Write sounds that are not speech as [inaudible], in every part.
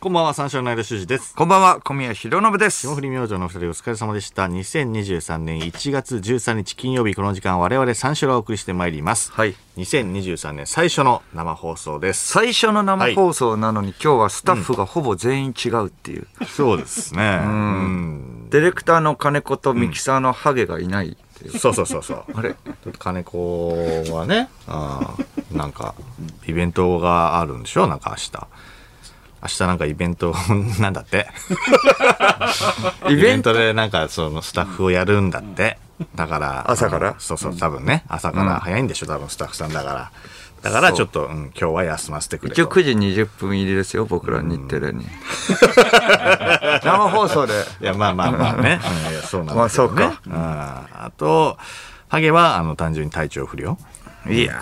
こんばんは、三四郎の間修二です。こんばんは、小宮弘信です。霜降り明星のお二人お疲れ様でした。2023年1月13日金曜日この時間我々三四郎をお送りしてまいります。はい。2023年最初の生放送です。最初の生放送なのに、今日はスタッフがほぼ全員違うっていう。そうですね。うん。ディレクターの金子とミキサーのハゲがいないっていう。そうそうそうそう。あれ？ちょっと金子はね、あーなんか、イベントがあるんでしょ？なんか明日。明日なんかイベント、なんだって？[laughs] イベントでなんかそのスタッフをやるんだって。だから。朝から？そうそう、多分ね。朝から早いんでしょ？多分スタッフさんだから。だからちょっと、うん、今日は休ませてくれと。一応9時20分入りですよ、僕ら日テレに。[laughs] 生放送で。いや、まあまあまあね。うんいやそうなんまあだけどね。そうかうんあと、ハゲは、あの、単純に体調不良いや、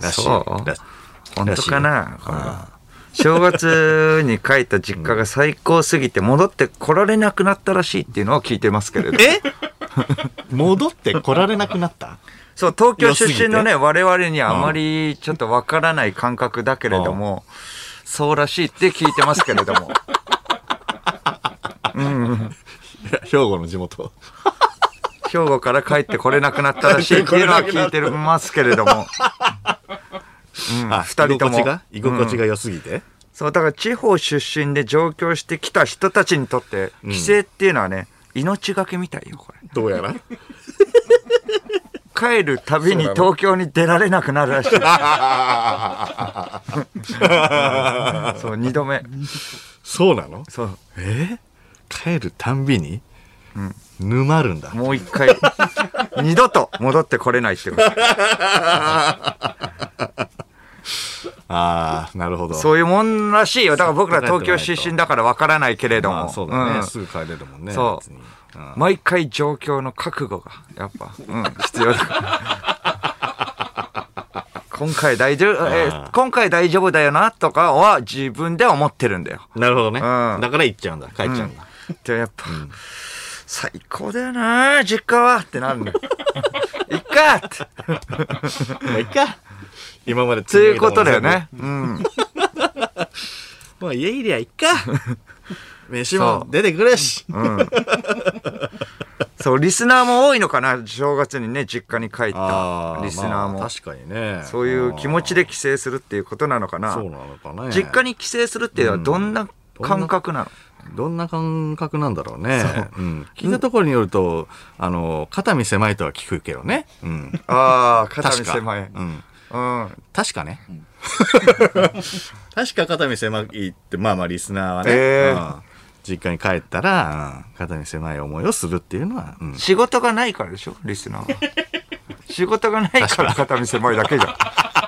らしい。そうら本当かなこれ正月に帰った実家が最高すぎて戻って来られなくなったらしいっていうのは聞いてますけれど。え？[laughs] 戻って来られなくなった？そう、東京出身のね、我々にはあまりちょっとわからない感覚だけれども、そうらしいって聞いてますけれども。[laughs] 兵庫の地元。兵庫から帰ってこれなくなったらしいっていうのは聞いてますけれども。うん、あ、二人とも。居心地が？居心地が良すぎて、そう、だから地方出身で上京してきた人たちにとって、帰省っていうのはね、命がけみたいよ、これ。どうやら？[laughs] 帰るたびに東京に出られなくなるらしい。[laughs] そう、二度目。そうなの？そう。え？帰るたんびに、沼るんだ。もう一回、[laughs] 二度と戻ってこれないってこと。[laughs] ああ、なるほど。そういうもんらしいよ。だから僕ら東京出身だからわからないけれども。まあそうだね、んすぐ帰れるもんね。そううん毎回状況の覚悟が、やっぱ、うん、必要だから。[laughs] 今回大丈夫、えー今回大丈夫だよなとかは自分では思ってるんだよ。なるほどね。うんだから行っちゃうんだ。帰っちゃうんだ。でやっぱ、最高だよな実家はってなるんだよ。[laughs] いっかって。まあ、いっか。今までそういうことだよね。うん。まあ、家入りゃいっか。[laughs] 飯も出てくるし。そう、リスナーも多いのかな正月にね、実家に帰ったリスナーも。まあ確かにね。そういう気持ちで帰省するっていうことなのかなそうなのかね。実家に帰省するっていうのはどんな感覚なの、どんな感覚なんだろうね。うん、聞いたところによると、あの、肩身狭いとは聞くけどね。うん。ああ、肩身。狭い。うん。うん。確かね。確か肩身狭いって、まあまあリスナーはね、ええうん実家に帰ったら、うん肩身狭い思いをするっていうのは、うん仕事がないからでしょ？リスナーは。仕事がないから肩身狭いだけじゃん。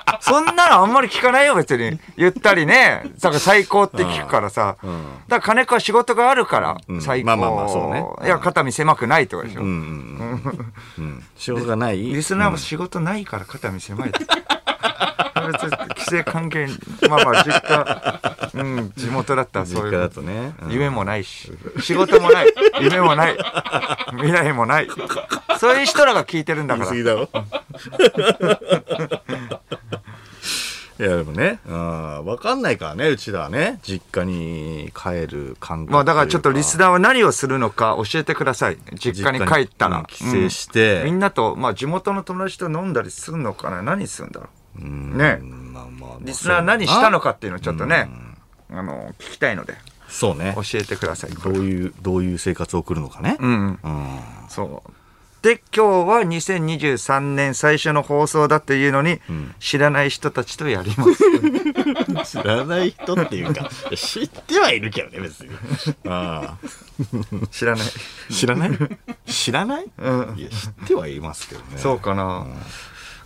[laughs] そんなのあんまり聞かないよ、別に。ゆったりね。だから最高って聞くからさ。うんだから金子は仕事があるからうん、最高。まあまあまあそうねいや、肩身狭くないとでしょ。うんうん仕事がない。リスナーも仕事ないから肩身狭い。[laughs] 別に規制関係、まあまあ実家、うん、地元だったらそういう実家だ。とね。うん夢もないし、仕事もない、夢もない、未来もない。[laughs] そういう人らが聞いてるんだから。言いやでもね、うんわかんないからね、うちらはね、実家に帰る感覚まあだからちょっとリスナナーは何をするのか教えてください。実家に帰ったら。帰省して、うんみんなと、まあ地元の友達と飲んだりするのかな？何するんだろう？うんねまあまあリスナー何したのかかっていうのをちょっとね、あの、聞きたいので、そうね。教えてください。どういう、どういう生活を送るのかね。うんうん。うん。そう。で、今日は2023年最初の放送だっていうのに、知らない人たちとやります。[laughs] 知らない人っていうか、知ってはいるけどね、別に。ああ知らない。知らない？知らない、うんいや、知ってはいますけどね。そうかな。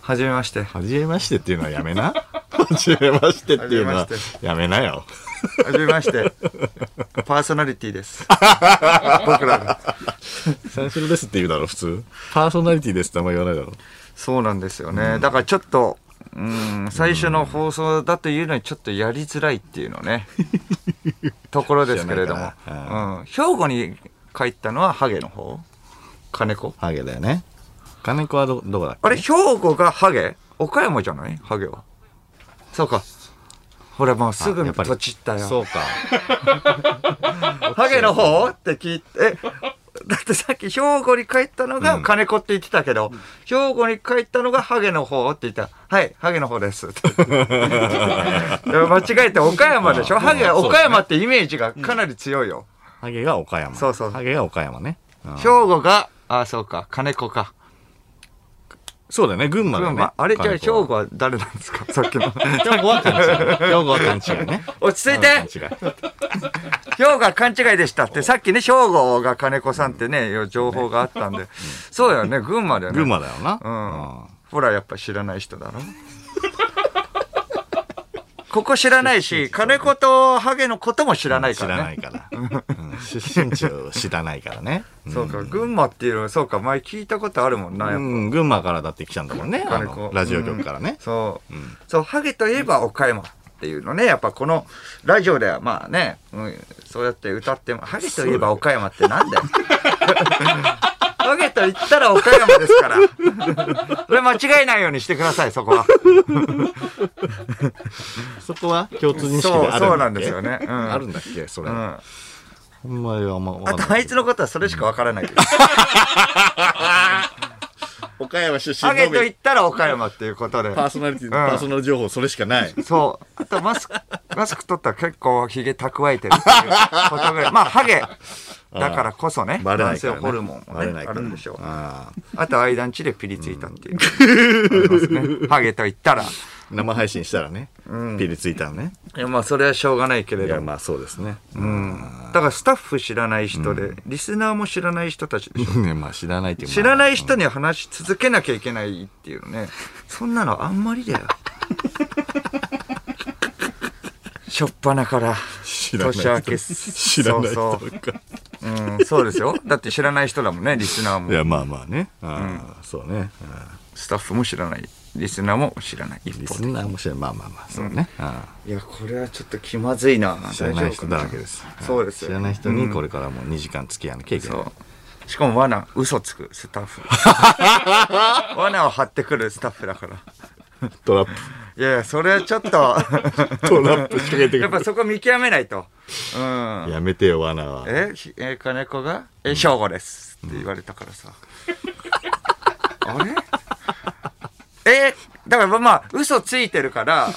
はじめまして。はじめましてっていうのはやめな。はじめましてっていうのはやめなよ。はじめまして。パーソナリティです。[laughs] 僕らが。三四郎ですって言うだろ、普通。パーソナリティですってあんま言わないだろ。そうなんですよね。だからちょっと、うん、最初の放送だというのにちょっとやりづらいっていうのね。[laughs] ところですけれども。うん。兵庫に帰ったのはハゲの方？金子？ハゲだよね。金子はど、どこだっけ？あれ、兵庫がハゲ？岡山じゃない？ハゲは。そうか。ほらもうすぐあやっぱりとちったよ。そうか。[laughs] [laughs] ハゲの方？って聞いて、え、だってさっき兵庫に帰ったのが金子って言ってたけど、兵庫に帰ったのがハゲの方って言ったら、はい、ハゲの方です。[laughs] 間違えて岡山でしょ？ハゲは岡山ってイメージがかなり強いよ。ハゲが岡山。そうそうハゲが岡山ね。うん兵庫が、あ、そうか、金子か。そうだよね、群馬だよね群馬。。あれじゃあ兵庫は誰なんですか？[laughs] さっきの。[laughs] [laughs] 兵庫は勘違い。兵庫は勘違いね。落ち着い勘て。兵庫は勘違いでしたって、さっきね、兵庫が金子さんってね、情報があったんで。そうだよね、群馬だよね。群馬だよな。うんほら、やっぱ知らない人だろ。ここ知らないし、金子とハゲのことも知らないからね。知らないから。うん出身地を知らないからね。[laughs] そうか、群馬っていうのは、そうか、前聞いたことあるもんな、やっぱ。うん、群馬からだって来たんだもんね。あ金子のラジオ局からね。そう、そう、ハゲといえば岡山っていうのね、やっぱこのラジオではまあね、うん、そうやって歌っても、ハゲといえば岡山ってなんだよ。[laughs] と言ったら岡山ですから。これ間違えないようにしてください、そこは。[laughs] そこは共通認識そう、であるんだっけ？そうなんですよね。うん。あるんだっけ？それ。うん。ほんまにはまあと、あいつのことはそれしかわからない。[laughs] 岡山出ハゲと言ったら岡山っていうことで。パーソナリティ、んパーソナル情報それしかない。そう。あと、マスク、マスク取ったら結構ヒゲ蓄えてるっていうことぐらい。まあ、ハゲだからこそね、男性。ホルモンもねあるんでしょう。ああと、間んちでピリついたっていう。ハゲと言ったら。ー生配信したらね、ピリついたのね。いや、まあ、それはしょうがないけれいや。まあそうですね。だから、スタッフ知らない人で、リスナーも知らない人たちでしょ。[laughs] ね、まあ知らないっていう知らない人人に話し続けなきゃいけないっていうね。そんなのあんまりだよ。[laughs] しょっぱなから、年明けす知らない人そうか。うん、そうですよ。だって知らない人だもんね、リスナーも。いや、まあまあね。あーそうね。あスタッフも知らない。リスナーも知らない。ーリス。ナーも知らない。まあまあまあ、そうね。あいや、これはちょっと気まずいな。ー知らない人だらけです。そうですよ知らない人にこれからもう2時間付き合わなきゃいけない。そう。しかも罠、嘘つくスタッフ。[laughs] 罠を張ってくるスタッフだから。トラッいやいや、それはちょっと、プ、トラップ仕掛けてくる。やっぱそこ見極めないと。うん。やめてよ、罠は。え、ひえ金子が、え、正吾ですって言われたからさ。あれ？え、だからまあ、嘘ついてるから、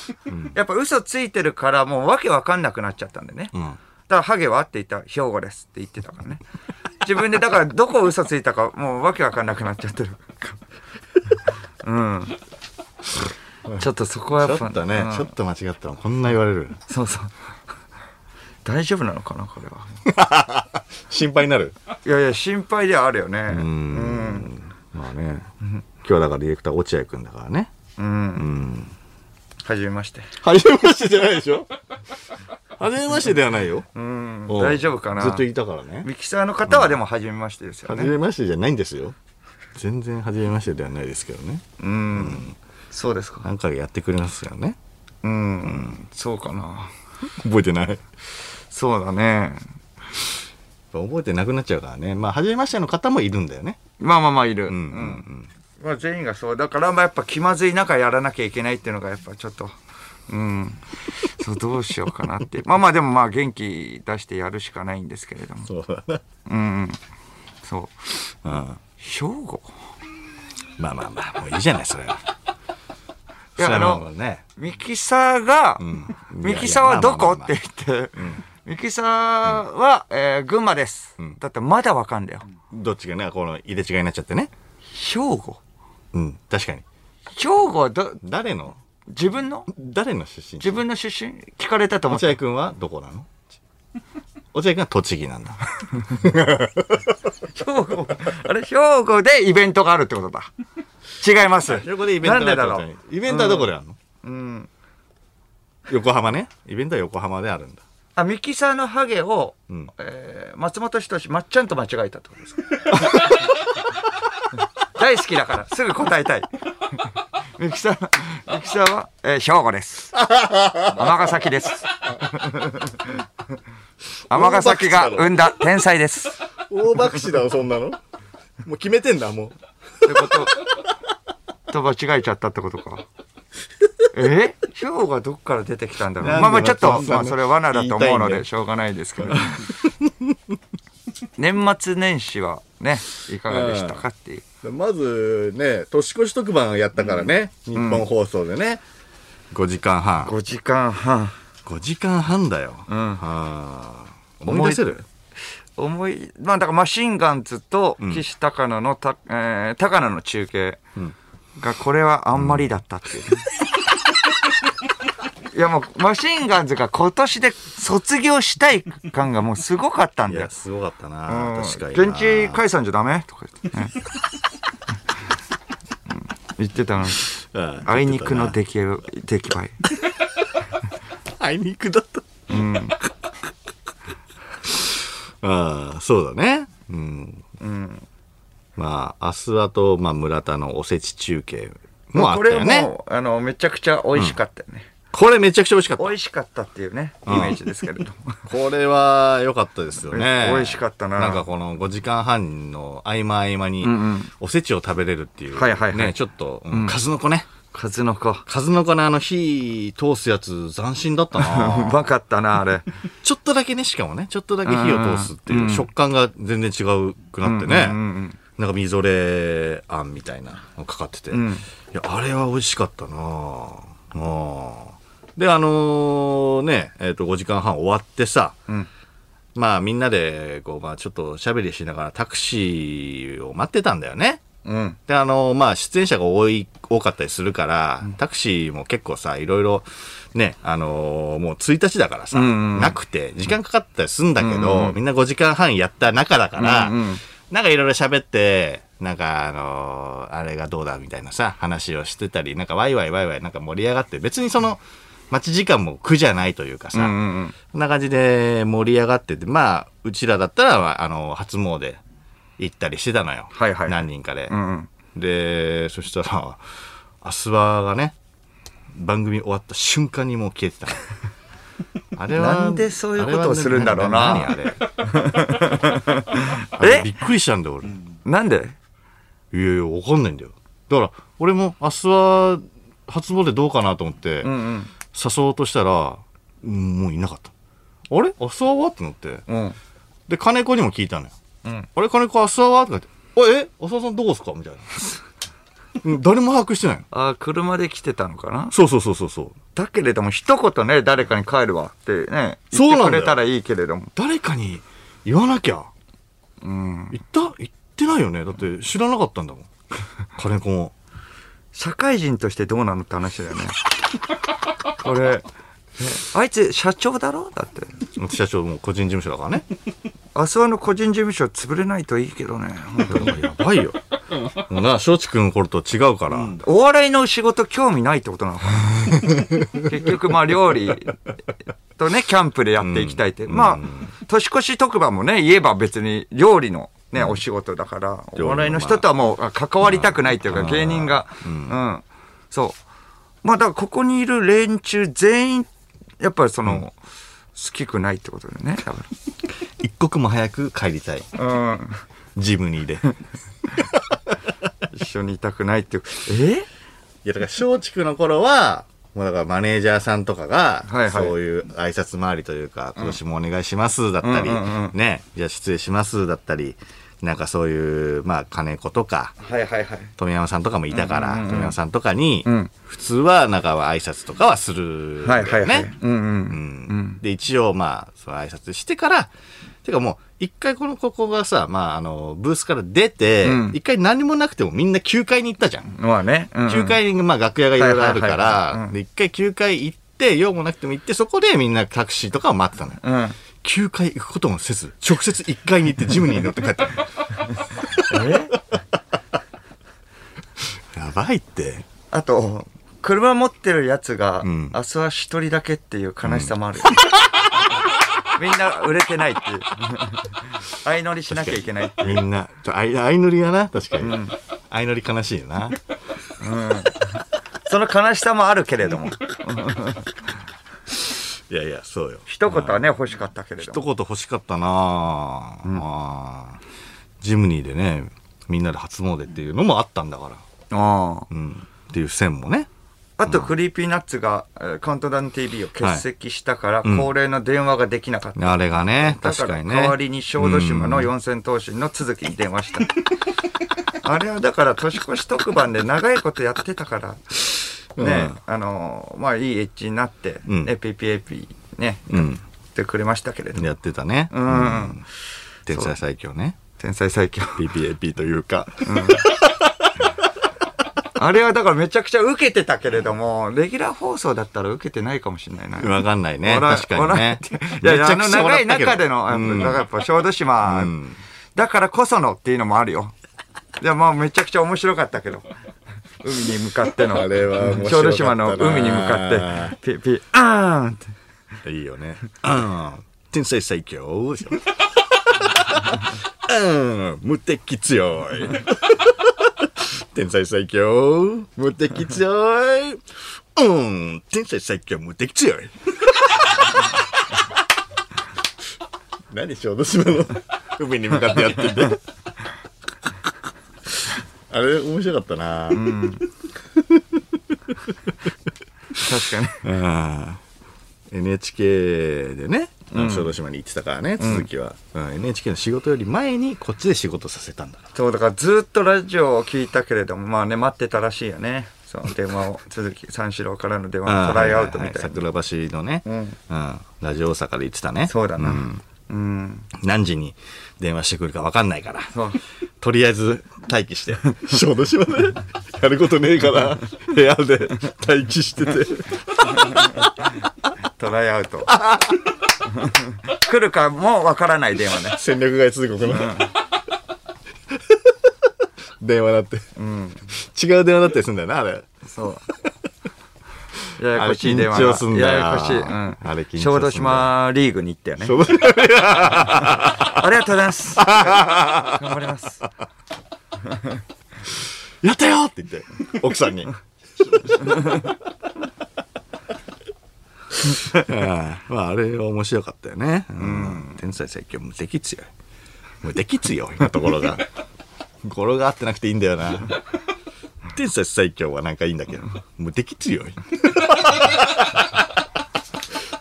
やっぱ嘘ついてるから、もうわけわかんなくなっちゃったんでね。うん。だから、ハゲはって言ったら、兵庫ですって言ってたからね。自分で、だから、どこ嘘ついたか、もうわけわかんなくなっちゃってる。うん。ちょっとそこはやっぱ。ちょっとね、うんちょっと間違ったのこんな言われる。そうそう。[laughs] 大丈夫なのかな、これは。[laughs] 心配になる？いやいや、心配ではあるよね。うん。まあね。今日はだからディレクター落合くんだからね。うん。うん。はじめまして。はじめましてじゃないでしょ？はじめましてではないよ。うん。大丈夫かな？ずっといたからね。ミキサーの方はでもはじめましてですよはじね。めましてじゃないんですよ。全然はじめましてではないですけどね。うん。そうですか。何回かやってくれますよね。うん。そうかな。覚えてない。そうだね。覚えてなくなっちゃうからね。まあ、はじめましての方もいるんだよね。まあまあまあいる。うんうんまあ全員がそう。だからまあやっぱ気まずい中やらなきゃいけないっていうのがやっぱちょっと。うん。そう、どうしようかなって。[laughs] まあまあでもまあ元気出してやるしかないんですけれども。そうだな。うんうん。そう。うん。兵庫？まあまあまあ、もういいじゃない、それは。いやあのね。ミキサーが、んミキサーはどこ？ってまあ言って、ミキサーは、えー群馬です。んだってまだわかんだよ。どっちがね、この入れ違いになっちゃってね。兵庫うん、確かに。兵庫はど、誰の？自分の？誰の出身？自分の出身？聞かれたと思って。落合くんはどこなの？落合くんは栃木なんだ。[laughs] 兵庫、あれ兵庫でイベントがあるってことだ。違います。そこでイベントなんでだろうイベントはどこであるの、うん。横浜ね。イベントは横浜であるんだ。あ、ミキサーのハゲを、うんえー松本人志、まっちゃんと間違えたってことですか？[laughs] 大好きだから、すぐ答えたい。ミキサー、ミキサーは、えー兵庫です。尼崎です。[laughs] 尼崎が生んだ天才です。っ大爆死だろ、そんなの。もう決めてんだ、もう。てこと、と間違えちゃったってことか。[laughs] え？えヒョウがどっから出てきたんだろう。まあまあちょっとまあそれは罠だと思うのでしょうがないですけど。[laughs] 年末年始はねいかがでしたかっていう。まずね年越し特番やったからね、日本放送でね。5時間半。5時間半。5時間半だよ、ん。はあ思い出せる？思いまあだからマシンガンズと岸高野のた、えー高野の中継がこれはあんまりだったっていう。ね、[laughs] いやもうマシンガンズが今年で卒業したい感がもうすごかったんだよ。いやすごかったな、うん。確かにな。現地解散じゃダメ？とか言って、ね [laughs] うん。言ってたのに。うん。あいにくの出来出来栄え。[laughs] あいにくだった。うん。ああそうだね。うん、まあ明日はと、まあ、村田のおせち中継もあっこれたよね。もうあのめちゃくちゃ美味しかったよね、これめちゃくちゃ美味しかった。美味しかったっていうねイうん。メージですけれども。[laughs] これは良かったですよね。[laughs] 美味しかったな。なんかこの5時間半の合間合間にんうん。おせちを食べれるっていう。はいはいはい。ね、ちょっと、うん数の子ね。数の子。数の子のあの火通すやつ斬新だった [laughs] うなまかったなあれ。ちょっとだけね、しかもね、ちょっとだけ火を通すっていう食感が全然違うくなってね。うんうんなんかみぞれあんみたいなのかかってて。うん。いや、あれは美味しかったな。あ。で、あのね、えっ、と、5時間半終わってさ、うん。まあみんなで、こう、まあちょっと喋りしながらタクシーを待ってたんだよね。うん。で、あのまあ出演者が多い、多かったりするから、タクシーも結構さ、いろいろ、ね、あのもう1日だからさ、うんうんなくて、時間かかったりすんだけど、うんうんみんな5時間半やった中だから、うんうんなんかいろいろ喋って、なんかあのあれがどうだみたいなさ、話をしてたり、なんかワイワイワイワイなんか盛り上がって、別にその、待ち時間も苦じゃないというかさ、うんうんうんこんな感じで盛り上がってて、まあ、うちらだったら、あの、初詣行ったりしてたのよ。はいはい何人かで。うんうんで、そしたら、アスワがね、番組終わった瞬間にもう消えてたの。[laughs] [laughs] あれは。なんでそういうことをするんだろうなあれ [laughs] はねびっくりしたんだよ、俺。なんで？いやいや、わかんないんだよ。だから、俺も明日は初詣どうかなと思って、うんうん誘おうとしたら、うんもういなかった。あれ？明日は？ってなって。うんで、金子にも聞いたのよ。うんあれ？金子明日は？とか言って、あえ？浅田さんどこですか？みたいな。うん誰も把握してないの。あ車で来てたのかな？そうそうそうそうそう。だけれども一言ね誰かに帰るわってね言ってくれたらいいけれども誰かに言わなきゃ。うん言った？言ってないよね。だって知らなかったんだもん。[laughs] 金子も。社会人としてどうなのって話だよねこれねあいつ社長だろ？だって社長も個人事務所だからね。明日の個人事務所潰れないといいけどね本当にやばいよ。な、松竹の頃と違うから。お笑いの仕事興味ないってことなのかな。[laughs] 結局まあ料理とねキャンプでやっていきたいって、まあ年越し特番もね言えば別に料理のね、お仕事だからお笑いの人とはもうあ関わりたくないっていうかまあ芸人が。うん、そう。まあだからここにいる連中全員やっぱりその、好きくないってことだよねだか [laughs] 一刻も早く帰りたい。らうん。ジムニーで。[laughs] 一緒にいたくないっていう。え？いや、だから松竹の頃は、もうだからマネージャーさんとかが、はいはい。そういう挨拶回りというか、今年もお願いしますだったり、うんうんうん。ね、じゃあ失礼しますだったり、なんかそういう、まあ、金子とか、はいはいはい。富山さんとかもいたから、富山さんとかに、うん。普通はなんか挨拶とかはするよね。はいはいはい。うんうん。うん。で、一応まあ、その挨拶してから、てかもう、一回この、ここがさ、まあ、あの、ブースから出て、うん。一回何もなくてもみんな9階に行ったじゃん。まあね、うんうん。9階に、まあ、楽屋がいろいろあるかはいはいはいはい。うん、らで、一回9階行って、用もなくても行って、そこでみんなタクシーとかを待ってたのよ。うん。9階行くこともせず、直接1階に行ってジムに乗って帰ったの。え？[laughs] やばいって。あと、車持ってるやつが、ん。明日は一人だけっていう悲しさもあるよ、[laughs] みんな売れてないっていう。[laughs] 相乗りしなきゃいけないっていう。みんな、ちょ相相乗りやな、確かに。相乗り悲しいよな。その悲しさもあるけれども。[laughs] いやいや、そうよ。一言はね、欲しかったけれども。一言欲しかったなぁ、まあジムニーでね、みんなで初詣っていうのもあったんだから。あうん。っていう線もね。あと、 Creepy Nuts が、えーカウントダウン TV を欠席したから、恒例の電話ができなかった。あれがね、確かにね。代わりに小豆島の四千頭身の都築に電話した。[laughs] あれはだから年越し特番で長いことやってたから、ね、あの、まあいいエッジになって、うんね、ピピエピね、うん。やってくれましたけれども。やってたね。うん。天才最強ね。天才最強。PPAP というか。[laughs] あれはだからめちゃくちゃ受けてたけれども、レギュラー放送だったら受けてないかもしれないな。わかんないね。確かにね。いや [laughs] いや、あの長い中での、だからやっぱ小豆島、うんだからこそのっていうのもあるよ。いや、まあめちゃくちゃ面白かったけど。[laughs] 海に向かっての。小豆島の海に向かって、ピピ、あーんって。いいよね。うん。天才最強。うん。無敵強い。天才最強。無敵強い。うん。天才最強。無敵強い。[laughs] 何小豆島の海に向かってやってんだよ。あれ面白かったな。確かに。うん NHK でね、小豆島に行ってたからね、続きは、うん NHK の仕事より前にこっちで仕事させたんだかそう、だからずっとラジオを聞いたけれども、まあね、待ってたらしいよね。その [laughs] 電話を、続き、三四郎からの電話ら。のトライアウトみはいたいな。桜橋のね、うんうんラジオ大阪で行ってたね。そうだな。んうん。何時に電話してくるか分かんないから。そう。[laughs] とりあえず待機して。小豆島で [laughs] やることねえから、部屋で待機してて。トライアウト。来るかもわからない電話ね。戦略外通告の。電話だって。うん。違う電話だったりするんだよな、あれ。そう。ややこしい電話あれ緊張すんだよややこしい。うん。あれ緊張すんだよ小豆島リーグに行ったよね。[laughs] ありがとうございます。頑張ります。やったよって言って、奥さんに。[laughs] ああまあ、あれは面白かったよね。うん。天才最強、無敵強い。無敵強いなところが。語呂が合ってなくていいんだよな。天才最強はなんかいいんだけど、無敵強い。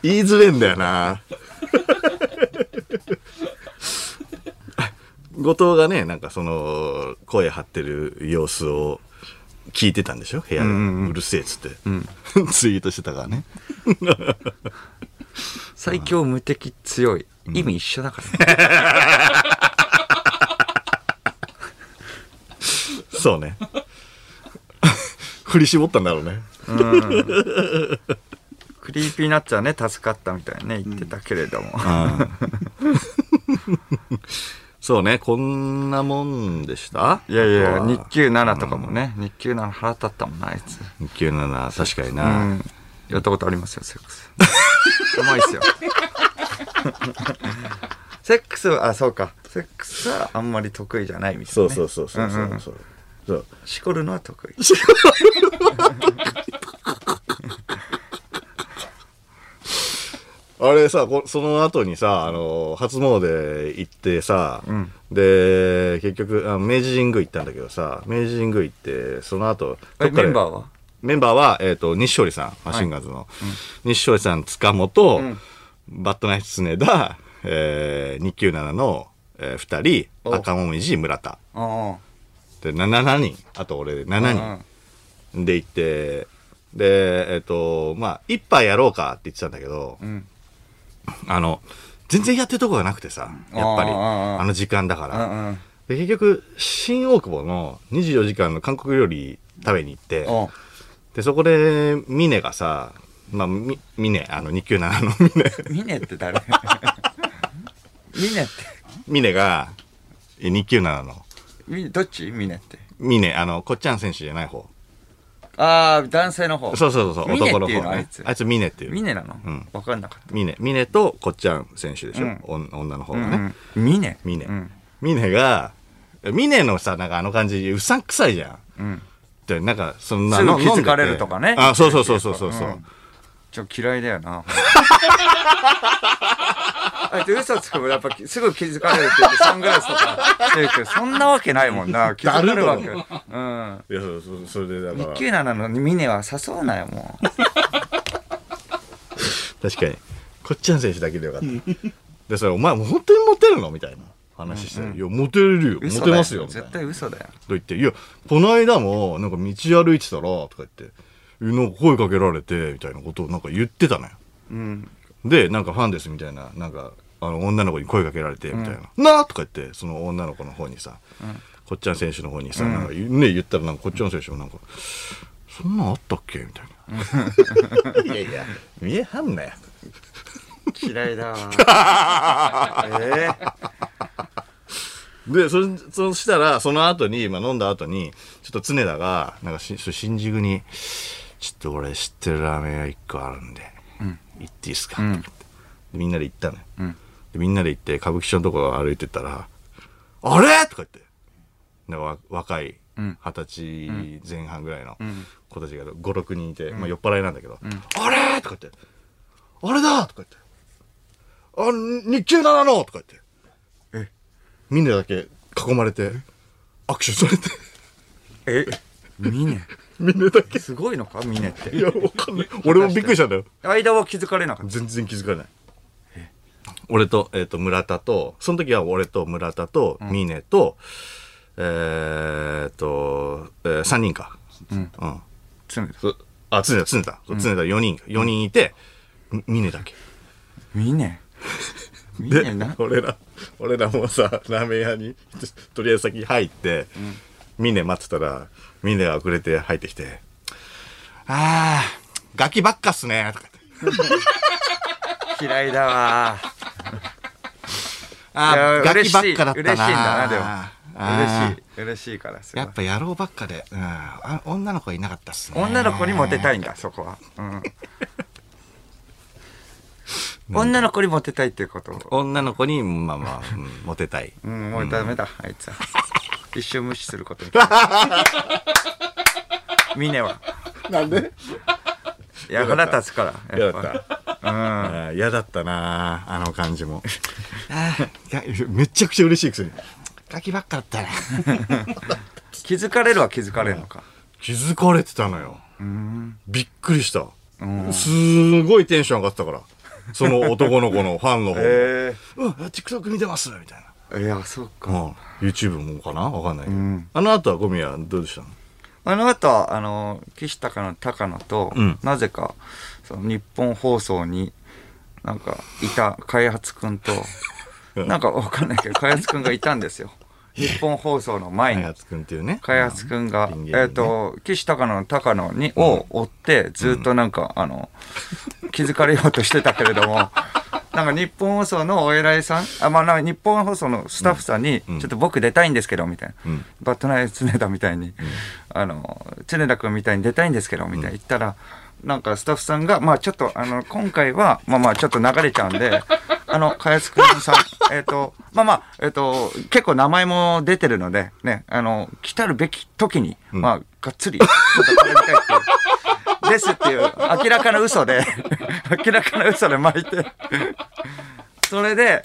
言いづれんだよな。後藤がね、なんかその、声張ってる様子を聞いてたんでしょ？部屋で。うるせえっつって。ツイートしてたからね。最強無敵強い。意味一緒だからね。そうね。振り絞ったんだろうね。クリーピーナッツはね、助かったみたいにね、言ってたけれども。そうね、こんなもんでした？いやいや、日給7とかもね、日給7腹立ったもんな、あいつ。日給7、確かにうな。ん。やったことありますよ、セックス。うまいっすよ。[laughs] セックスは、あ、そうか。セックスはあんまり得意じゃないみたいな、ね。そうそうそうそうそう。んんそうそうしこるのは得意。[laughs] あれさ、こその後にさ、あの、初詣行ってさ、んで、結局、あ明治神宮行ったんだけどさ、明治神宮行って、その後、え、どっかでメンバーは？メンバーは、えっ、と、西勝利さん、マシンガンズの。西勝利さん、塚本、んバットナイツ常田、えー、297の、えー、2人、お赤もみじ、村田。あで、7人。あと俺で7人。で行って、で、えっ、と、まあ、一杯やろうかって言ってたんだけど、んあの、全然やってるとこがなくてさ、やっぱり、あの時間だから。んうん。で、結局、新大久保の24時間の韓国料理食べに行って、で、そこで、ミネがさ、まあ、ミミネ、あの、297のミネ、ミネって誰？[laughs] ミネって？ミネが、え297の、ミどっち？ミネって？ミネ、あの、こっちゃん選手じゃない方。ああ、男性の方。そうそうそう、ミネ男のっていうの方、ねあいつ。あいつミネっていう。ミネなの？うんわかんなかった。ミネ。ミネとこっちゃん選手でしょ、うんおん女の方がね。うんうんミネミネ。うん。ミネが、ミネのさ、なんかあの感じ、うさんくさいじゃん。うん。で、なんか、そんなすぐの気づかれるとかね。あ、そうそうそうそうそう。うんちょ、嫌いだよな。[laughs] あいつ嘘つくもやっぱすぐ気づかれるって言ってサングラスとかしてるけど、そんなわけないもんな。[laughs] 気づかれるわけ。うん。いやそうそうそれでだから197なのにミネは誘うなよ、もう。確かにこっちの選手だけでよかったでそれお前もう本当にモテるの？みたいな話して、いやモテるよモテますよ絶対嘘だよ。と言って、いや、この間も、なんか道歩いてたら、とか言って、えなんか声かけられて、みたいなことをなんか言ってたのよ。うん。で、なんかファンですみたいな、なんか、あの、女の子に声かけられて、みたいな。なあとか言って、その女の子の方にさ、こっちゃん選手の方にさ、なんかね、言ったら、なんかこっちゃん選手もなんか、そんなんあったっけ？みたいな。[laughs] いやいや、見えはんなよ。嫌いだわ。[laughs] えで、そ、そしたら、その後に、まあ飲んだ後に、ちょっと常田が、なんかし新宿に、ちょっと俺知ってるラーメン屋一個あるんで、行っていいですか、うん。みんなで行ったのよ。うん。でみんなで行って、歌舞伎町のとこ歩いてったら、あれ？とか言って、なんかわ若い、うん。二十歳前半ぐらいのん。子たちが5、6人いて、まあ酔っ払いなんだけど、あれ？とか言って、あれだ？とか言って、あ、日給7の？とか言って、えみんなだけ囲まれて、握手されて、え？ミネ？みんなだけ。すごいのか？ミネって。いや、わかんない。俺もびっくりしたんだよ。間は気づかれなかった。全然気づかない。俺と、えっ、と、村田と、その時は俺と村田と、峰と、えっ、と、えー、3人か。うん。うん。常だそあ、常田、常田。常田4人、4人いて、み峰だけ。ミネ？ミでネな、俺ら、俺らもさ、ラーメン屋に、とりあえず先入って、峰待ってたら、峰が遅れて入ってきて、あー、ガキばっかっすね、とか言って。[laughs] 嫌いだわ。あー、ガキばっかだったな。嬉しい嬉しいんだなでも。嬉しい嬉しいからすごいやっぱ野郎ばっかで、うん、あ女の子いなかったっすね。女の子にモテたいんだそこは、うん、女の子にモテたいっていうこと？女の子に、まあまあ、[laughs] うんモテたい。うんもうダメだ、あいつは一生無視することに [laughs] ミネはなんで？いや腹立つからやっ嫌だった。ぱうんあー嫌だったなあの感じも。あー [laughs] いやめちゃくちゃ嬉しいくせに。ガキばっかだったな。気づかれるは気づかれるのか気づかれてたのよ。うんびっくりした。うんすごいテンション上がってたから。[laughs] その男の子のファンの方も。えうん、TikTok 見てますみたいな。えいやそうかうん。YouTube もかな？わかんないけど。うんあの後はゴミはどうでした？のあの後はあの岸高の高野と、うんなぜかその日本放送になんかいた開発くんと [laughs] なんかわかんないけど開発くんがいたんですよ日本放送の前に開発くんっていうね。開発くんが、ね。えっ、と岸高野の高野にを追ってずっとなんか、あの気づかれようとしてたけれども [laughs] なんか日本放送のお偉いさんあまあ日本放送のスタッフさんに、うん。ちょっと僕出たいんですけどみたいな、うん。バットナイ常田みたいに、あの常田君みたいに出たいんですけどみたいな言ったら、なんかスタッフさんがまあちょっとあの今回はまあまあちょっと流れちゃうんで [laughs] あの開発くんさん [laughs] えっ、とまあまあえっ、と結構名前も出てるのでねあの来たるべき時に、んまあがっつりちょっとこれみたいっていう。[laughs] ですっていう明らかな嘘で明らかな嘘で巻いてそれで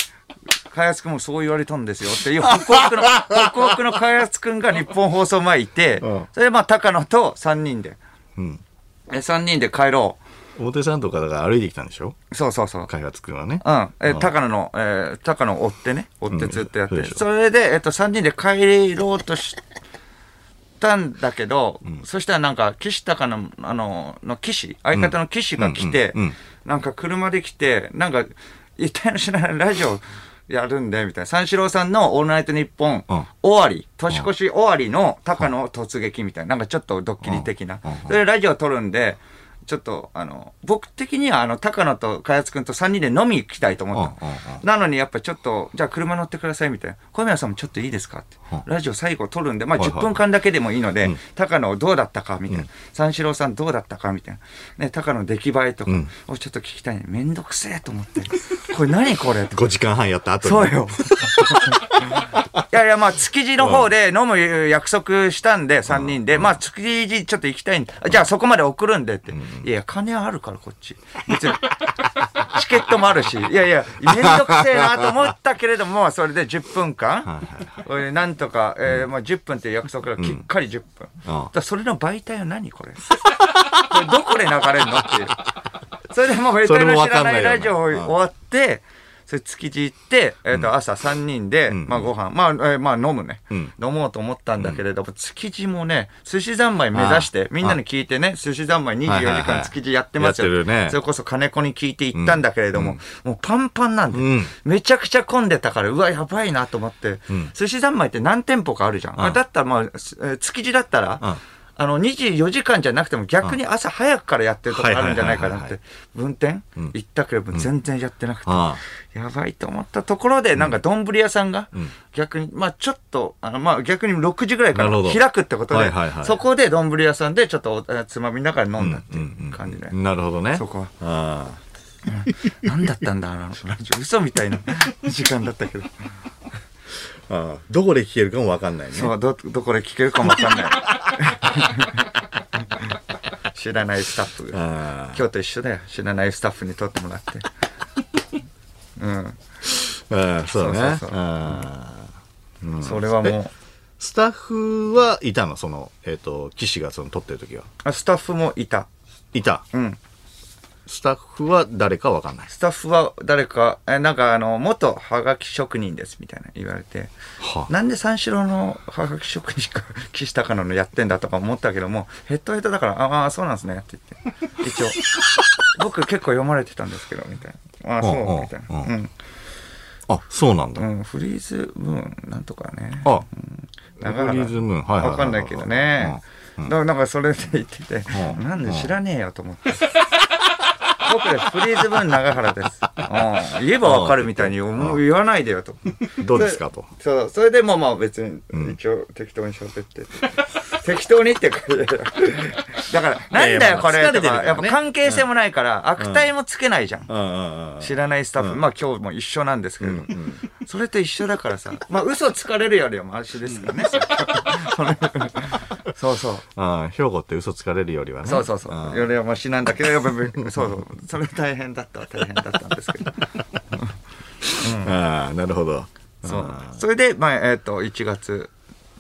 開発くんもそう言われたんですよっていう北北の北北の開発くんが日本放送前いて、うんそれでまあ高野と3人でうん。え3人で帰ろ表参道から歩いてきたんでしょ？うそうそうそう。開発くんはね。うん。えうん。高野の、えー高野を追ってね、追ってずっとやって。うん。そそれで、えっと、3人で帰ろうとしたんだけど、そしたらなんか、岸高野あの、の岸、相方の岸が来て、うん。うん。うん。なんか車で来て、なんか、一体の知らないラジオやるんで、みたいな。三四郎さんのオールナイトニッポン、うん終わり、年越し終わりの高野突撃みたいな、なんかちょっとドッキリ的な。それでラジオ撮るんで、ちょっと、あの、僕的には、あの、高野と開発くんと3人で飲み行きたいと思ったなのにやっぱちょっと、じゃあ車乗ってくださいみたいな。小宮さんもちょっといいですかってうん。ラジオ最後撮るんで、まあはいはい10分間だけでもいいのでうん、高野どうだったかみたいな。三四郎さんどうだったかみたいな。ね、高野出来栄えとかうんをちょっと聞きたいね。めんどくせえと思って。これ何これって5時間半やった後に。そうよ。いやいや、まあ、築地の方で飲む約束したんで、3人で、まあ、築地ちょっと行きたいんで、じゃあそこまで送るんでって。いや、金あるから、こっち。別に。チケットもあるし、いやいや、めんどくせえなと思ったけれども、それで10分間、俺なんとか、えーまあ、10分っていう約束がきっかり10分。それの媒体は何これ？[laughs] これどこで流れんのっていう。それでもう、ベテの知らないラジオ終わって、それ築地行って、えっ、と、朝3人で、まあご飯、まあ、えーまあ飲むね、ん。飲もうと思ったんだけれども、築地もね、寿司三昧目指して、みんなに聞いてね、寿司三昧24はいはいはい。時間築地やってますよ。やってるね。それこそ金子に聞いて行ったんだけれども、もうパンパンなんで、うん。めちゃくちゃ混んでたから、うわ、やばいなと思って、寿司三昧って何店舗かあるじゃん。うんだったらまあ、すえー築地だったら、うんあの、24時間じゃなくても逆に朝早くからやってるとこあるんじゃないかなって、分店うん。行ったけれども全然やってなくて、あやばいと思ったところで、なんか丼屋さんがん。逆に、まあちょっと、あの、まあ逆に6時ぐらいから開くってことでそこで丼屋さんでちょっとつまみながら飲んだっていう感じで。なるほどね。そこは。あ何だったんだ、あのラジオ。嘘みたいな [laughs] 時間だったけど。あああ。どこで聞けるかもわかんないね。そう、ど、どこで聞けるかもわかんない。[laughs] 知らないスタッフ今日と一緒だよ。知らないスタッフに撮ってもらって。うん。あああそうだね。それはもスタッフはいたの？その、えっ、と、騎士がその撮ってる時は。う、スタッフもいた。いた。うん。スタッフは誰かわかんない。スタッフは誰か、え、なんかあの、元はがき職人ですみたいな言われて、はなんで三四郎のはがき職人か、岸高野のやってんだとか思ったけども、ヘッドヘッドだから、ああ、そうなんですねって言って、一応、[laughs] 僕結構読まれてたんですけど、みたいな。ああ、そうんうんう、みたいな。うんうん。あ、そうなんだ。うん、フリーズブーン、なんとかね。あ、だからフリーズムーン。はいはい。わかんないけどね。だからなんかそれで言ってて、うんなんで知らねえよと思って。僕です。フリーズブーン長原です。うん。言えばわかるみたいに言わないでよと。うん。どうですかと。そう、それでもまあ別にん一応適当に喋って。[laughs] 適当にってか、だから、なんだよこれとか、いやっぱ関係性もないから、悪態もつけないじゃん。うんうんうん。知らないスタッフ、まあ今日も一緒なんですけど、それと一緒だからさ、まあ嘘つかれるよりはマシですからね。[laughs] そうそう。ああ、兵庫って嘘つかれるよりはね。そうそうそう。んよりはマシなんだけど、やっぱり、[laughs] そうそう。それ大変だったは大変だったんですけど。[laughs] ああ、なるほど。そう。それで、まあ、えっ、と、1月、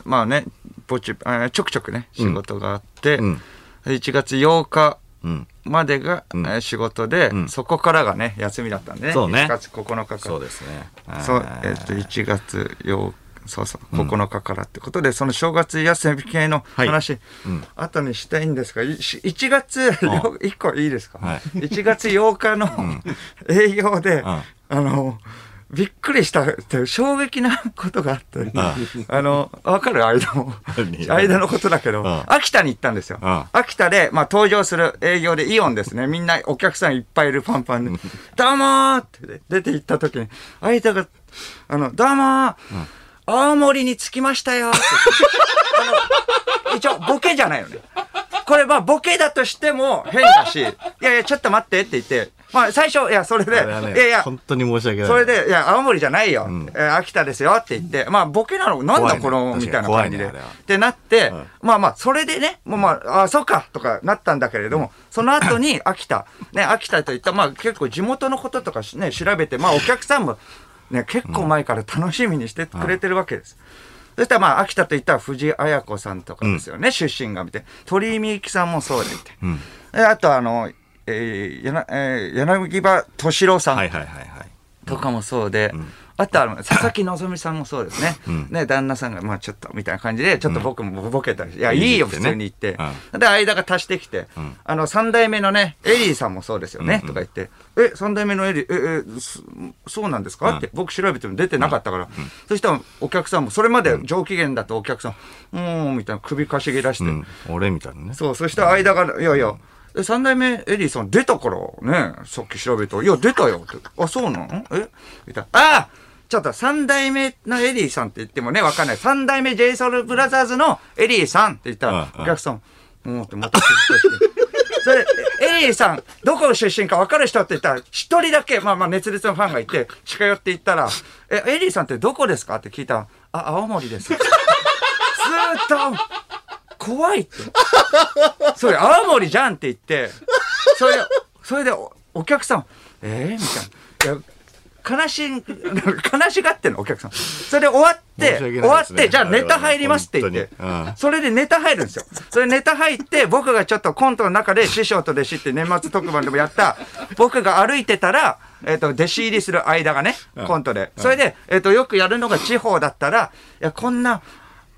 まあね、ぼち、あーちょくちょくね、仕事があって、うん1月8日うん。までが、んえー仕事で、んそこからがね、休みだったんでね。そうね1月9日から。そうですね。そう、えっ、と、1月8そうそう、9日からってことで、その正月休み系の話、後にしたいんですが、いし1月、1 [laughs] 個いいですか、はい ?1 月8日の営業で、ん。あの、びっくりしたっていう衝撃なことがあって、あの、わかる？間も。何 [laughs] 間のことだけど、ん。秋田に行ったんですよ。うん。秋田で、まあ、登場する営業でイオンですね。みんなお客さんいっぱいいるパンパンで、どうもーって出て行った時に、間が、あの、どうもー、青森に着きましたよーって。あの、一応、ボケじゃないよね。これ、まあ、ボケだとしても変だし、いやいや、ちょっと待ってって言って、まあ、最初、いや、それで、いやいや、本当に申し訳ない。それで、いや、青森じゃないよ。えー秋田ですよって言って、まあ、ボケなの、なんだこの、みたいな感じで。ってなって、うんまあまあ、それでね、もうまあ、あ、そうか、とかなったんだけれども、その後に秋田、ね、秋田といった、まあ結構地元のこととかしね、調べて、まあお客さんも、ね、結構前から楽しみにしてくれてるわけです。そしたらまあ、秋田といったら藤井綾子さんとかですよね、出身が見て。鳥居みゆきさんもそうでいて。うん。であとあの、えー、やなえー柳葉敏郎さん。はいはいはいはい。あとはあの佐々木希さんもそうですね。ね、旦那さんが、まあちょっと、みたいな感じで、ちょっと僕もボケたりして、いや、いいよ、普通に言って。で、間が足してきて、あの、三代目のね、エリーさんもそうですよね、とか言って、え、三代目のエリー、え、え、そそうなんですか？って、僕調べても出てなかったから、そしたらお客さんも、それまで上機嫌だとお客さん、うーん、みたいな首かしげ出して、うん。俺みたいなね。そう、そして間が、いやいや、え三代目エリーさん出たからね、さっき調べたら、いや、出たよって。あ、そうなの？え？みたいな。ああちょっと三代目のエリーさんって言ってもね、わかんない。三代目 JSOUL ブラザーズのエリーさんって言ったら、お客さん、うんってまたて [laughs] それ、エエリーさん、どこの出身か分かる人って言ったら、一人だけ、まあまあ熱烈なファンがいて、近寄って言ったら、え、エリーさんってどこですかって聞いたら、あ、青森です。[laughs] ずーっと、怖いって。それ、青森じゃんって言って、それで、それでお、お客さん、えー、みたいな。いや悲しい、[laughs] 悲しがってんの、お客さん。それで終わって、ね終わって、じゃあネタ入りますって言ってうん、それでネタ入るんですよ。それネタ入って、僕がちょっとコントの中で師匠と弟子って年末特番でもやった、僕が歩いてたら、えっ、と、弟子入りする間がね、コントで。それで、えっ、と、よくやるのが地方だったら、いや、こんな、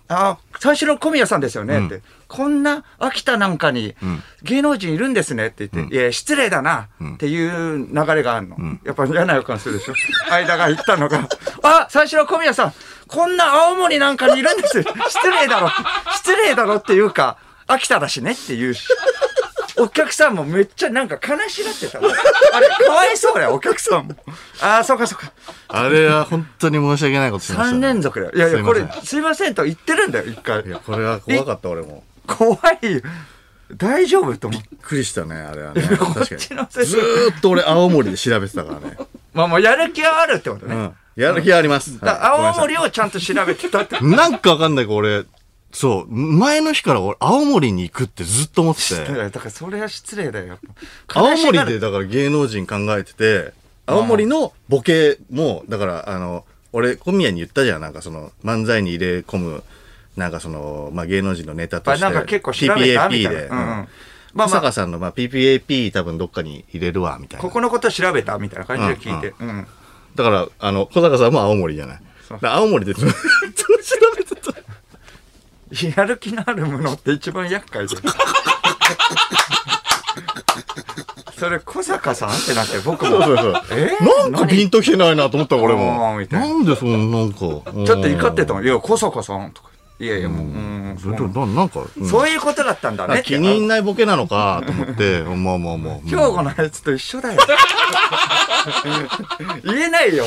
あ、最初の小宮さんですよねって。こんな秋田なんかに芸能人いるんですねって言って、いや、失礼だなっていう流れがあるの。やっぱ嫌な予感するでしょ。間が言ったのが、あ、最初の小宮さん、こんな青森なんかにいるんですよ。失礼だろ。失礼だろっていうか、秋田だしねっていうし。お客さんもめっちゃなんか悲しがってたの。あれ、かわいそうだよ、お客さんも。ああ、そうかそうか。あれは本当に申し訳ないことしました、3連続だよ。いやいや、これすいません、と言ってるんだよ、一回い。や、これは怖かった、俺も。怖いよ。大丈夫と思って。びっくりしたね、あれはね。ずーっと俺、青森で調べてたからね。まあもうやる気はあるってことね。うん。やる気あります。だから青はいごめんなさい森をちゃんと調べてたって。なんかわかんないけど、俺、そう、前の日から俺、青森に行くってずっと思ってて。だからそれは失礼だよ。青森でだから芸能人考えてて、青森のボケも、だから、あの、俺、小宮に言ったじゃん、なんかその、漫才に入れ込む、なんかその、まあ、芸能人のネタとして。なんか結構調べたみたい PPAP な。で。うんうんうんまあまあ、小坂さんの、まあ、PPAP 多分どっかに入れるわ、みたいな。ここのこと調べたみたいな感じで聞いて。うん。だから、あの、小坂さんも青森じゃない。青森でずっと調べてた。やる気のあるものって一番厄介で。[laughs] それ小坂さんってなって僕も。そうそうそう。え？なんかピンときてないなと思った俺あも。ななんでそのなんか。ちょっと怒ってたもん。いや、小坂さんとか。いやいや、もう、うんそれとななんか、うんそういうことだったんだね。気に入んないボケなのかと思って、まあまあまあ。兵庫のやつと一緒だよ。[laughs] 言えないよ。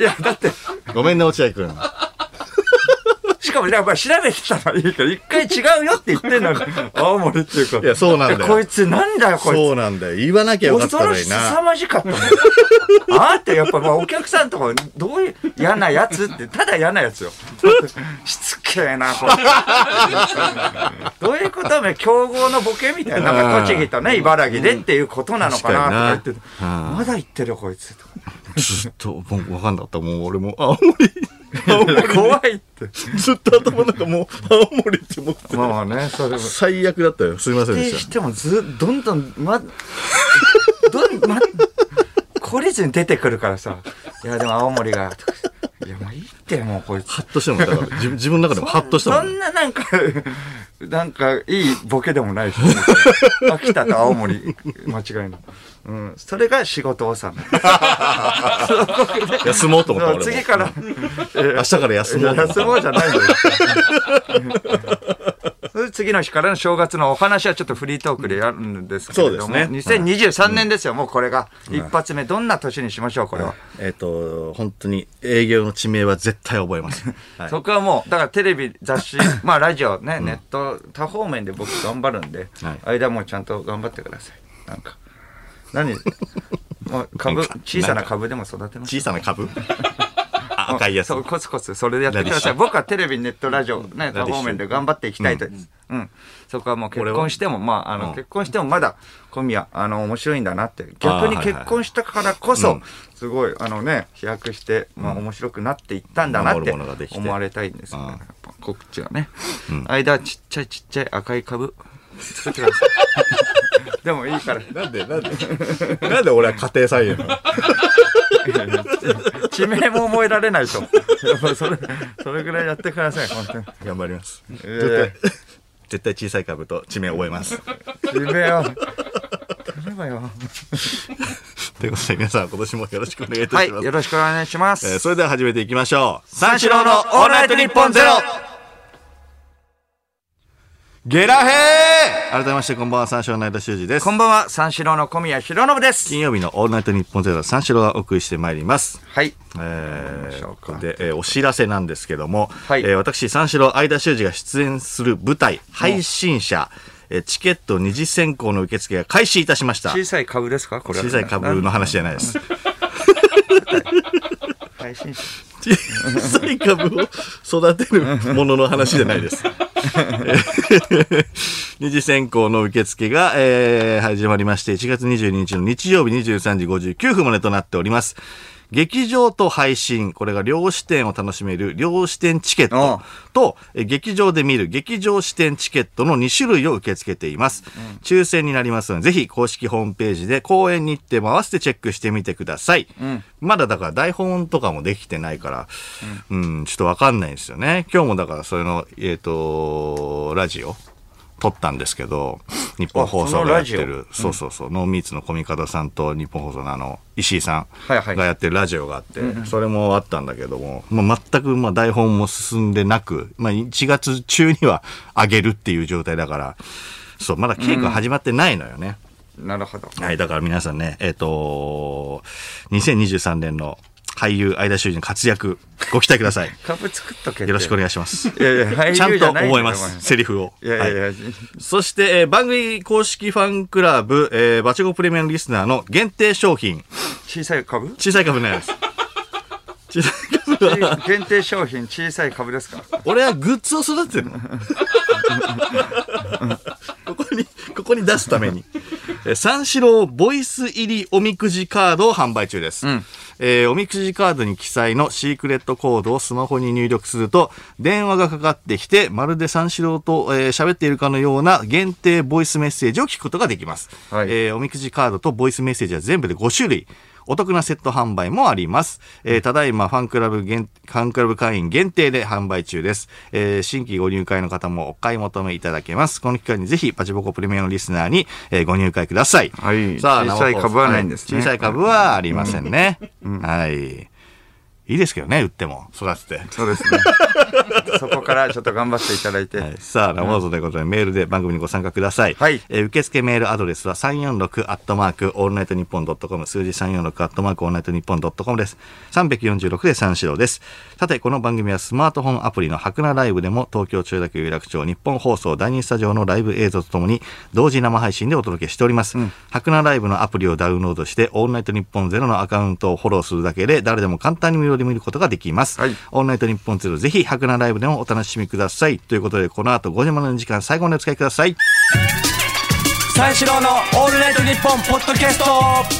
いや、だって、ごめんね、落合くん。しかもやっぱり調べてたのいいから、一回違うよって言ってんのに、[laughs] 青森っていうか。いや、そうなんだよ。こいつなんだよ、こいつ。そうなんだよ。言わなきゃよかった恐ろしのにな。さまじかったもん。[laughs] あーってやっぱまあお客さんとかどういう嫌なやつってただ嫌なやつよ。[laughs] しつけえなこれ。どういうことめ強豪のボケみたいななんか栃木とね茨城でっていうことなのかなとか言ってまだ言ってるよこいつずっと、もう分かんなかった。もう俺も、青森、怖いって。ずっと頭の中もう、青森って思って。まあねそれも。最悪だったよ。すいませんでし。否定したてもずどんどんまどんま懲りずに出てくるからさ「いやでも青森が」とか「いやもういいってもうこいつ」ハッとしてもんだから、自分自分の中でも [laughs] ハッとしたもそん。んななんか、なんかいいボケでもないし、[laughs] 秋田と青森、間違いない。うん、それが仕事納め。[laughs] 休もうと思った俺も。次から、明日から休もう。休もうじゃないよ。次の日からの正月のお話はちょっとフリートークでやるんですけれども、そうですね2023年ですよ、もうこれが。一発目、どんな年にしましょう、これは？えっと、本当に営業の地名は絶対覚えます。[laughs] はいそこはもう、だからテレビ、雑誌、[coughs] まあラジオね、ネット、多方面で僕頑張るんで、はい間もちゃんと頑張ってください。なんか。何？[laughs] もう株、小さな株でも育てます。小さな株？あ赤いやつそ。う、コツコツ、それでやってください。何僕はテレビ、ネット、ラジオ、ね、多方面で頑張っていきたいと。うん。そこはもう結婚しても、まあ、あの、うん結婚してもまだ、小宮、あの、面白いんだなって。逆に結婚したからこそうん、すごい、あのね、飛躍して、まあ、面白くなっていったんだなっ守て思われたいんですよね。告知はね。間、ちっちゃいちっちゃい赤い株、作ってください。でもいいから。なんで、なんで、なんで俺は家庭菜園なの [laughs] 地名も覚えられないと。やっぱそれ、それぐらいやってください、本当に。頑張ります。え絶対、絶対小さい株と地名覚えます。地名を。頼めばよ。ということで皆さん今年もよろしくお願いいたはい、します。よろしくお願いします。えーそれでは始めていきましょう。三四郎のオールナイトニッポンゼロゲラヘー改めましてこんばんは、三四郎の間修二ですこ。んばんは、三四郎の小宮弘信です。金曜日のオールナイトニッポンゼロ三四郎がお送りしてまいります。はい。えーで、えーお知らせなんですけども、はいえー私、三四郎相田修二が出演する舞台、配信者、えーえーチケット二次選考の受付が開始いたしました。小さい株ですか？これは小さい株の話じゃないです。[laughs] 配信者小さい株を育てるものの話じゃないです。二次選考の受付が、えー始まりまして、1月22日の日曜日23時59分までとなっております。劇場と配信、これが両視点を楽しめる両視点チケットと、えー劇場で見る劇場視点チケットの2種類を受け付けています。抽選になりますので、ぜひ公式ホームページで公演日程も合わせてチェックしてみてください。まだだから台本とかもできてないから、うん、ちょっとわかんないんですよね。今日もだからそれの、えっ、と、ラジオ撮ったんですけど、日本放送がやってる、そうそうそう、ノーミーツのコミカドさんと日本放送のあの、石井さはいはい。んがやってるラジオがあって、それもあったんだけども、まあ、全くまあ台本も進んでなく、まあ、1月中には上げるっていう状態だから、そう、まだ稽古始まってないのよね。なるほど。はい、だから皆さんね、えっ、と2023年の俳優、相田修二の活躍、ご期待ください。株作っとけよろしくおい願いします。いやいや俳優ちゃんとじゃないます、セリフを。いやいやいや、はいそして、えー番組公式ファンクラブ、えーバチェコプレミアムリスナーの限定商品、小さい株？小さい株になります。小さい株は、[laughs] 限定商品小さい株ですか？俺はグッズを育ててるの。ここに、ここに出すために。えー三四郎ボイス入りおみくじカードを販売中です。えーおみくじカードに記載のシークレットコードをスマホに入力すると、電話がかかってきて、まるで三四郎とえー喋、っているかのような限定ボイスメッセージを聞くことができます。はいえーおみくじカードとボイスメッセージは全部で5種類。お得なセット販売もあります。えーただいまファンクラブ限、ファンクラブ会員限定で販売中です。えー新規ご入会の方もお買い求めいただけます。この機会にぜひ、パチボコプレミアムリスナーに、えーご入会ください。はい小さい株はないんですね小さい株はありませんね。はい。いいですけどね、売っても、育てて。そうですね [laughs] そこからちょっと頑張っていただいて、はい、さあ、生放送ということで、メールで番組にご参加ください。はいえー受付メールアドレスは346アットマークオールナイトニッポンドットコム、数字346アットマークオールナイトニッポンドットコムです。346で三四郎です。さて、この番組はスマートフォンアプリの白菜ライブでも、東京千代田区有楽町ニッポン放送第2スタジオのライブ映像とともに、同時生配信でお届けしております。白菜ライブのアプリをダウンロードして、オールナイトニッポンゼロのアカウントをフォローするだけで、誰でも簡単に無料で見ることができます。はいオールナイトニッポンゼロ、ぜひ白菜ライブでもお楽しみください。ということで、この後5時までの時間、最後までお使いください。三四郎のオールナイトニッポンポッドキャスト